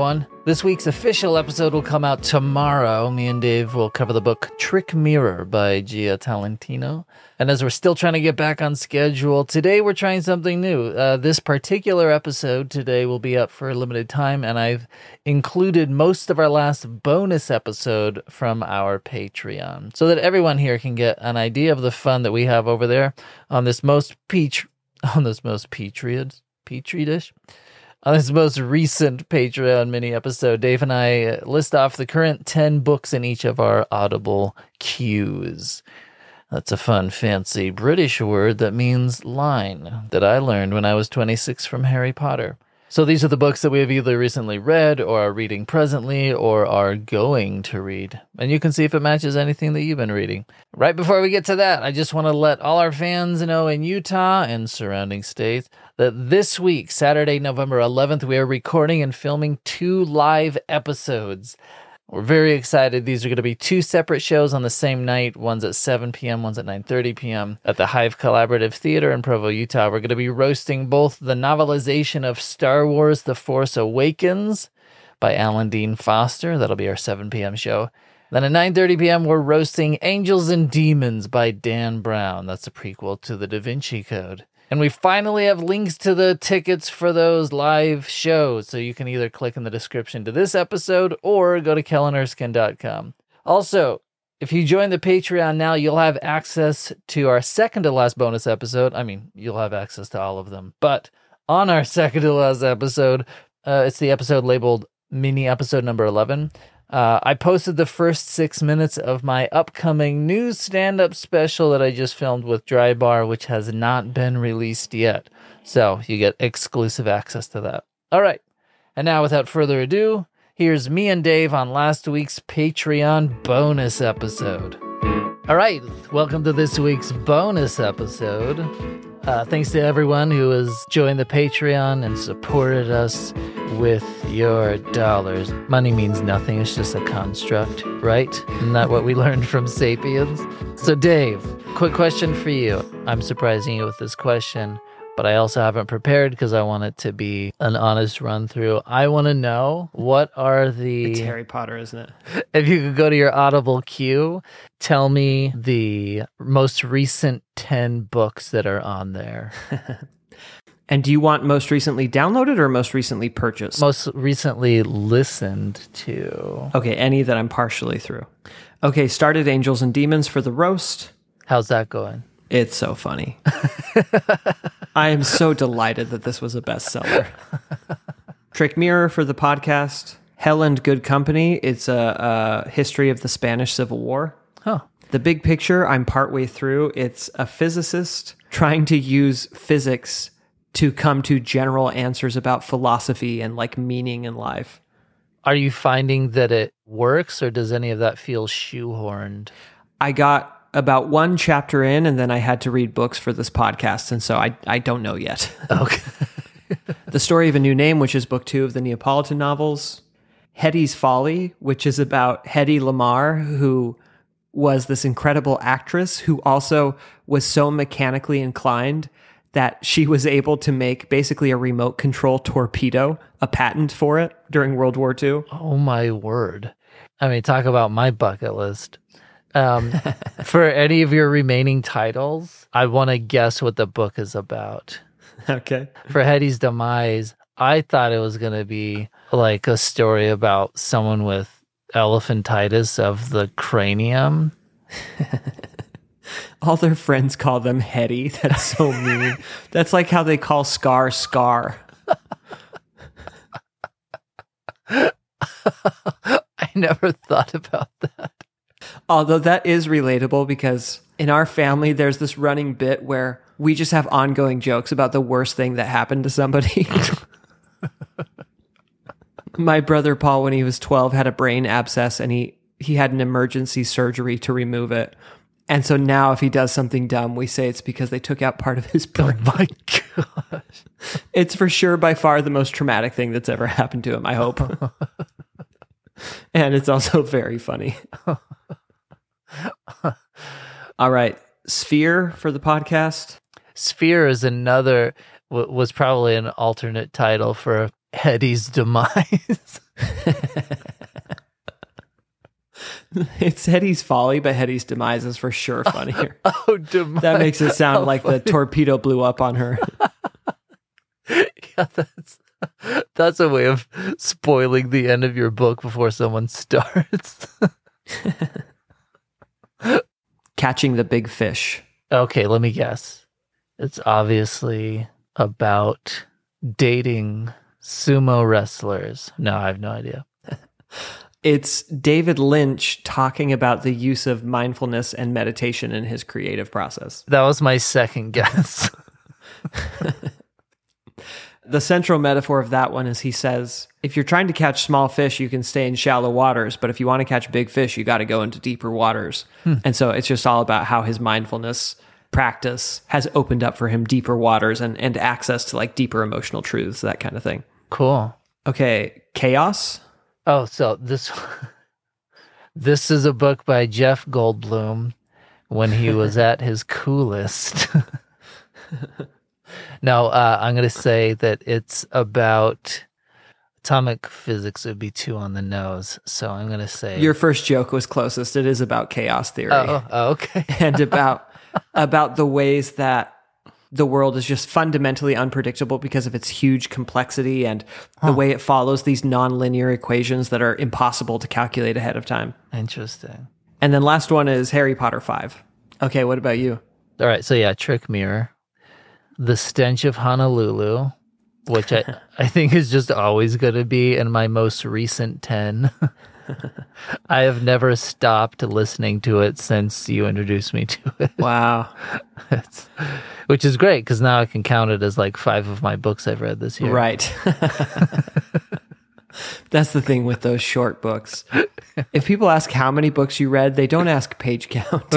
everyone. This week's official episode will come out tomorrow. Me and Dave will cover the book Trick Mirror by Jia Tolentino. And as we're still trying to get back on schedule, today we're trying something new. Uh, this particular episode today will be up for a limited time, and I've included most of our last bonus episode from our Patreon so that everyone here can get an idea of the fun that we have over there on this most peach on this most petri dish on this most recent Patreon mini episode, Dave and I uh, list off the current 10 books in each of our Audible queues. That's a fun, fancy British word that means line that I learned when I was 26 from Harry Potter. So these are the books that we have either recently read or are reading presently or are going to read. And you can see if it matches anything that you've been reading. Right before we get to that, I just want to let all our fans know in Utah and surrounding states that this week, Saturday, November 11th, we are recording and filming two live episodes. We're very excited. These are going to be two separate shows on the same night. One's at 7 p.m., one's at 9:30 p.m. at the Hive Collaborative Theater in Provo, Utah. We're going to be roasting both the novelization of Star Wars: The Force Awakens by Alan Dean Foster. That'll be our 7 p.m. show. Then at 9:30 p.m. we're roasting Angels and Demons by Dan Brown. That's a prequel to the Da Vinci Code. And we finally have links to the tickets for those live shows. So you can either click in the description to this episode or go to kellenerskine.com. Also, if you join the Patreon now, you'll have access to our second to last bonus episode. I mean, you'll have access to all of them. But on our second to last episode, uh, it's the episode labeled mini episode number 11. Uh, I posted the first six minutes of my upcoming new stand up special that I just filmed with Dry Bar, which has not been released yet. So you get exclusive access to that. All right. And now, without further ado, here's me and Dave on last week's Patreon bonus episode. All right. Welcome to this week's bonus episode. Uh, thanks to everyone who has joined the Patreon and supported us with your dollars. Money means nothing, it's just a construct, right? Isn't that what we learned from Sapiens? So, Dave, quick question for you. I'm surprising you with this question, but I also haven't prepared because I want it to be an honest run through. I want to know what are the. It's Harry Potter, isn't it? If you could go to your Audible queue, tell me the most recent 10 books that are on there. and do you want most recently downloaded or most recently purchased? Most recently listened to. Okay, any that I'm partially through. Okay, started Angels and Demons for the roast. How's that going? It's so funny. I am so delighted that this was a bestseller. Trick Mirror for the podcast. Hell and Good Company. It's a, a history of the Spanish Civil War. Huh. The big picture, I'm partway through. It's a physicist trying to use physics to come to general answers about philosophy and like meaning in life. Are you finding that it works or does any of that feel shoehorned? I got about one chapter in and then I had to read books for this podcast. And so I, I don't know yet. Okay. the Story of a New Name, which is book two of the Neapolitan novels. Hedy's Folly, which is about Hedy Lamarr, who was this incredible actress who also was so mechanically inclined that she was able to make basically a remote control torpedo, a patent for it during World War II. Oh my word. I mean, talk about my bucket list. Um, for any of your remaining titles, I want to guess what the book is about. Okay. For Hetty's demise, I thought it was going to be like a story about someone with elephantitis of the cranium. All their friends call them Hetty. That's so mean. That's like how they call Scar Scar. I never thought about that. Although that is relatable because in our family, there's this running bit where we just have ongoing jokes about the worst thing that happened to somebody. My brother Paul, when he was 12, had a brain abscess and he, he had an emergency surgery to remove it. And so now, if he does something dumb, we say it's because they took out part of his oh brain. Oh my gosh. It's for sure by far the most traumatic thing that's ever happened to him, I hope. and it's also very funny. All right. Sphere for the podcast. Sphere is another, w- was probably an alternate title for Eddie's demise. it's Hedy's folly, but Hetty's demise is for sure funnier. oh, demise. that makes it sound How like funny. the torpedo blew up on her. yeah, that's that's a way of spoiling the end of your book before someone starts. Catching the big fish. okay, let me guess. It's obviously about dating sumo wrestlers. No, I have no idea. It's David Lynch talking about the use of mindfulness and meditation in his creative process. That was my second guess. The central metaphor of that one is he says, if you're trying to catch small fish, you can stay in shallow waters, but if you want to catch big fish, you got to go into deeper waters. Hmm. And so it's just all about how his mindfulness practice has opened up for him deeper waters and, and access to like deeper emotional truths, that kind of thing. cool. Okay, chaos. Oh, so this this is a book by Jeff Goldblum when he was at his coolest. no, uh, I'm going to say that it's about atomic physics. It would be two on the nose, so I'm going to say Your first joke was closest. It is about chaos theory. Oh, oh, okay. and about about the ways that the world is just fundamentally unpredictable because of its huge complexity and the way it follows these nonlinear equations that are impossible to calculate ahead of time. Interesting. And then last one is Harry Potter 5. Okay, what about you? All right, so yeah, Trick Mirror, The Stench of Honolulu, which I, I think is just always going to be in my most recent 10. I have never stopped listening to it since you introduced me to it, Wow. Which is great because now I can count it as like five of my books I've read this year. Right. That's the thing with those short books. If people ask how many books you read, they don't ask page count.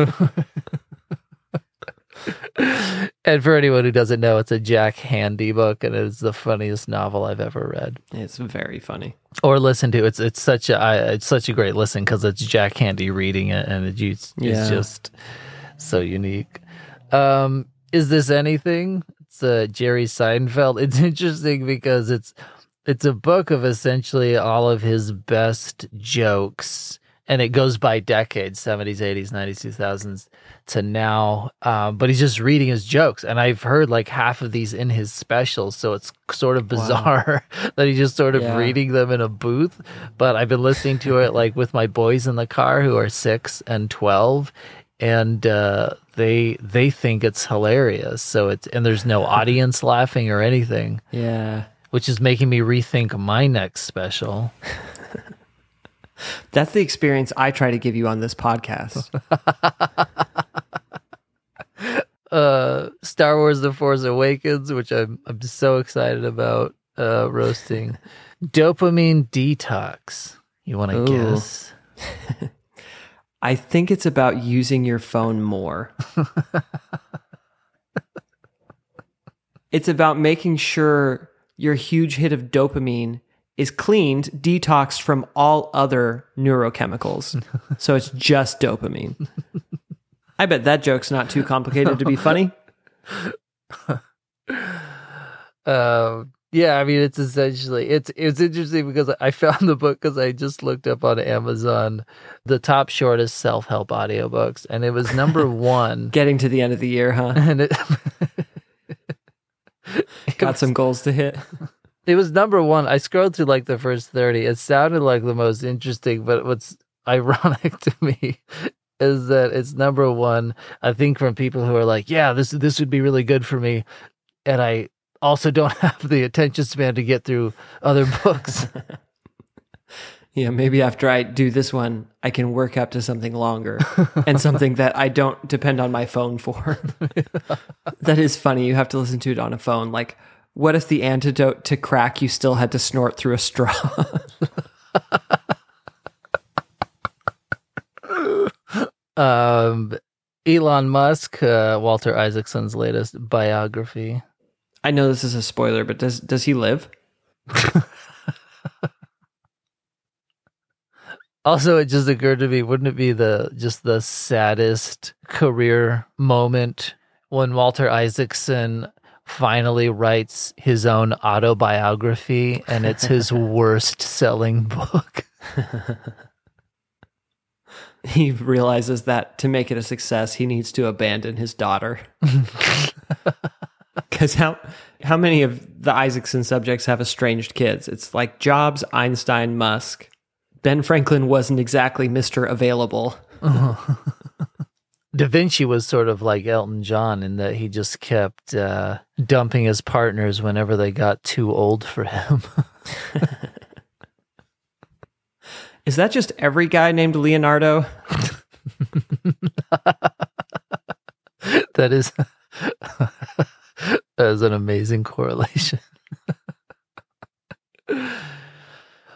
And for anyone who doesn't know, it's a Jack Handey book and it's the funniest novel I've ever read. it's very funny. or listen to. It's it's such a I, it's such a great listen because it's Jack Handey reading it, and it's, it's Yeah. just so unique. Um, is this anything? It's uh, Jerry Seinfeld. It's interesting because it's it's a book of essentially all of his best jokes, and it goes by decades: seventies, eighties, nineties, two thousands to now. Um, but he's just reading his jokes, and I've heard like half of these in his specials, so it's sort of bizarre that he's just sort of Yeah. reading them in a booth. But I've been listening to it like with my boys in the car who are six and twelve, and uh, they they think it's hilarious. So it's and there's no audience laughing or anything, Yeah. which is making me rethink my next special. That's the experience I try to give you on this podcast. uh Star Wars The Force Awakens, which I'm I'm so excited about uh roasting. Dopamine detox. You want to guess? I think it's about using your phone more. it's about making sure your huge hit of dopamine is cleaned, detoxed from all other neurochemicals. so it's just dopamine. I bet that joke's not too complicated to be funny. Um yeah, I mean it's essentially it's it's interesting because I found the book because I just looked up on Amazon the top shortest self help audiobooks and it was number one. Getting to the end of the year, huh? and it, Got some goals to hit. It was number one. I scrolled through like the first 30. It sounded like the most interesting, but what's ironic to me is that it's number one, I think from people who are like, yeah, this this would be really good for me. And I also don't have the attention span to get through other books. Yeah, maybe after I do this one, I can work up to something longer and something that I don't depend on my phone for. that is funny. You have to listen to it on a phone. Like, what if the antidote to crack you still had to snort through a straw? um Elon Musk, uh, Walter Isaacson's latest biography. I know this is a spoiler, but does does he live? Also, it just occurred to me, wouldn't it be the just the saddest career moment when Walter Isaacson finally writes his own autobiography and it's his worst selling book. he realizes that to make it a success, he needs to abandon his daughter. Because how how many of the Isaacson subjects have estranged kids? It's like Jobs, Einstein, Musk. Ben Franklin wasn't exactly Mister Available. Da Vinci was sort of like Elton John in that he just kept uh, dumping his partners whenever they got too old for him. Is that just every guy named Leonardo? that is that is an amazing correlation. uh,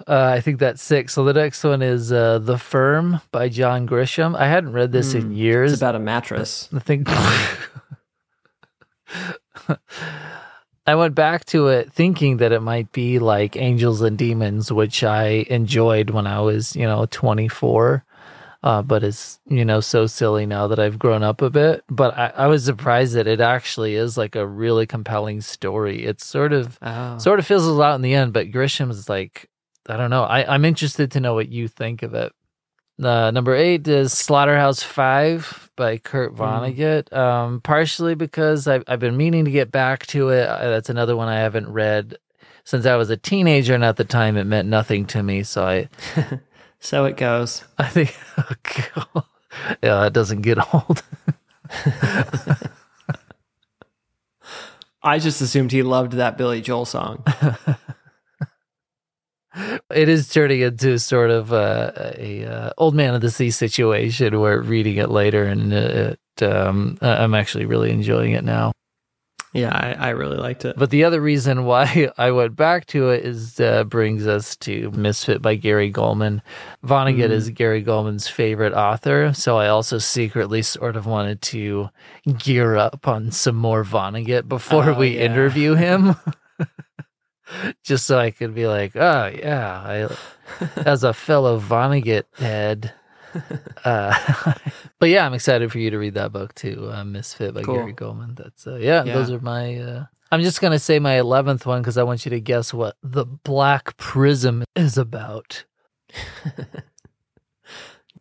I think that's six. So the next one is uh, The Firm by John Grisham. I hadn't read this in years. It's about a mattress. I think I went back to it thinking that it might be like Angels and Demons, which I enjoyed when I was, you know, 24. Uh, but it's, you know, so silly now that I've grown up a bit. But I, I was surprised that it actually is like a really compelling story. It's sort of Oh. sort of fizzles out in the end, but Grisham's like, I don't know. I, I'm interested to know what you think of it. Uh, number eight is Slaughterhouse Five by Kurt Vonnegut. Um, partially because I've, I've been meaning to get back to it. Uh, That's another one I haven't read since I was a teenager, and at the time it meant nothing to me. So I, So it goes. I think, yeah, it doesn't get old. I just assumed he loved that Billy Joel song. It is turning into sort of a, a, uh old man of the sea situation where reading it later and it, um, I'm actually really enjoying it now. yeah, I, I really liked it. But the other reason why I went back to it is uh, brings us to Misfit by Gary Gulman. Vonnegut is Gary Gulman's favorite author, so I also secretly sort of wanted to gear up on some more Vonnegut before Oh, we yeah. interview him. Just so I could be like, oh yeah, I, as a fellow Vonnegut head. Uh, but yeah, I'm excited for you to read that book too, uh, Misfit by Cool. Gary Gulman. That's uh, yeah, Yeah. those are my. Uh, I'm just gonna say my eleventh one because I want you to guess what the Black Prism is about.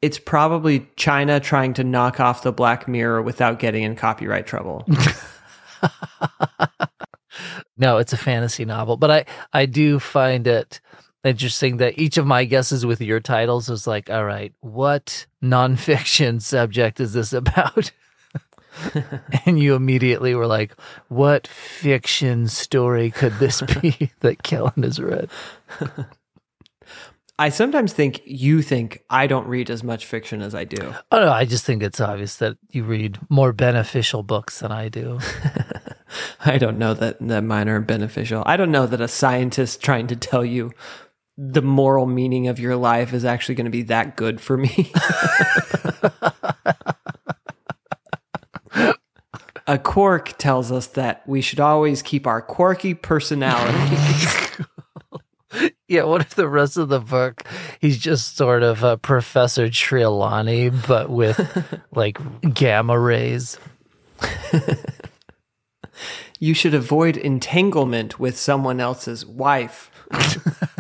It's probably China trying to knock off the Black Mirror without getting in copyright trouble. No, it's a fantasy novel, but I I do find it interesting that each of my guesses with your titles was like, all right, what nonfiction subject is this about? and you immediately were like, what fiction story could this be that Kellen has read? I sometimes think you think I don't read as much fiction as I do. Oh no, I just think it's obvious that you read more beneficial books than I do. I don't know that, that mine are beneficial. I don't know that a scientist trying to tell you the moral meaning of your life is actually going to be that good for me. a quirk tells us that we should always keep our quirky personality. Yeah, what if the rest of the book he's just sort of a Professor Trelawney, but with like gamma rays? You should avoid entanglement with someone else's wife.